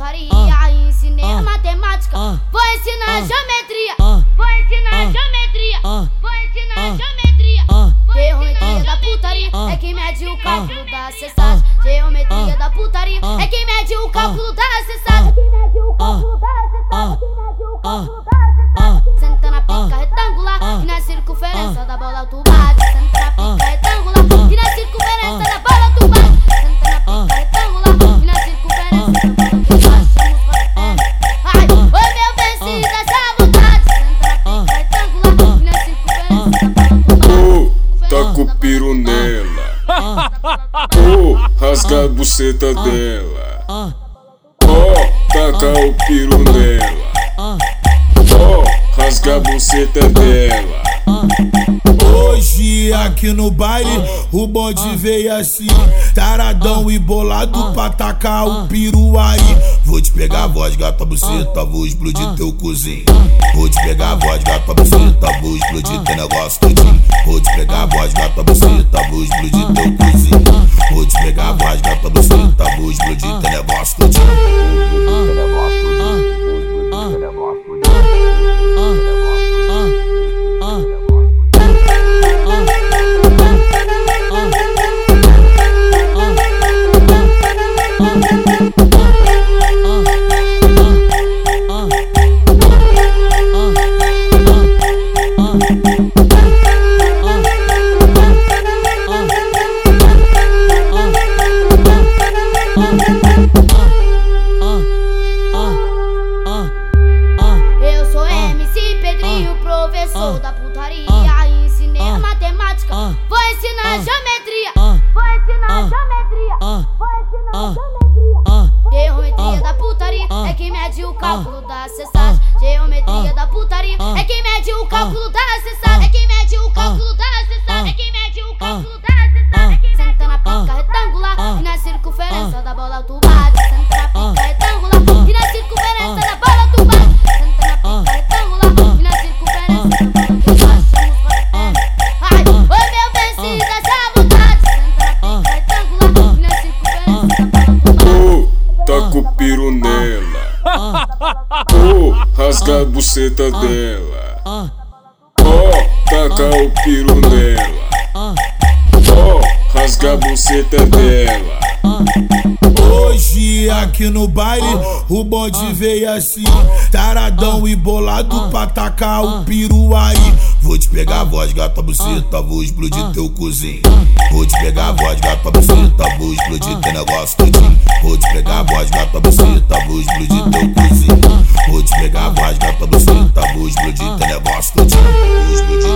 história, ah, ensinei ah, matemática, ah, vou ensinar ah. geometria, ah. vou ensinar ah. geometria, vou ensinar geometria. Geometria. Da putaria é quem mede o cálculo da cessagem. Geometria da putaria. É quem mede o cálculo da com o piru nela. Vou rasgar a buceta dela. Ó, taca o piru nela. Ó, rasgar a buceta dela. Hoje aqui no baile o bonde veio assim Taradão e bolado pra tacar o piru aí. Vou te pegar a voz, gata buceta, vou explodir teu cozinho. Vou te pegar a voz, gata buceta, vou explodir teu negócio todinho Vou te pegar a voz, gata buceta, vou explodir teu cozinho Vou te pegar a voz, gata buceta, vou explodir teu negócio todinho Eu professor da putaria. Ensinei a matemática, vou ensinar geometria. Vou ensinar geometria. Vou ensinar geometria. Geometria da putaria é quem mede o cálculo da cessagem. Geometria da putaria é quem mede o cálculo da cessagem. Vou rasgar a buceta dela. Ó, taca o piru nela. Ó, rasgar a buceta dela. Hoje aqui no baile o bonde veio assim Taradão e bolado pra tacar o piru aí. Vou te pegar a voz, gata buceta, vou explodir teu cozinho. Vou te pegar a voz, gata buceta, vou explodir teu negócio todinho Vou te pegar a voz, vai pra buceta, tá vou explodir teu cozinho. Vou te pegar a voz, vai pra buceta, tá vou explodir teu negócio. Vou explodir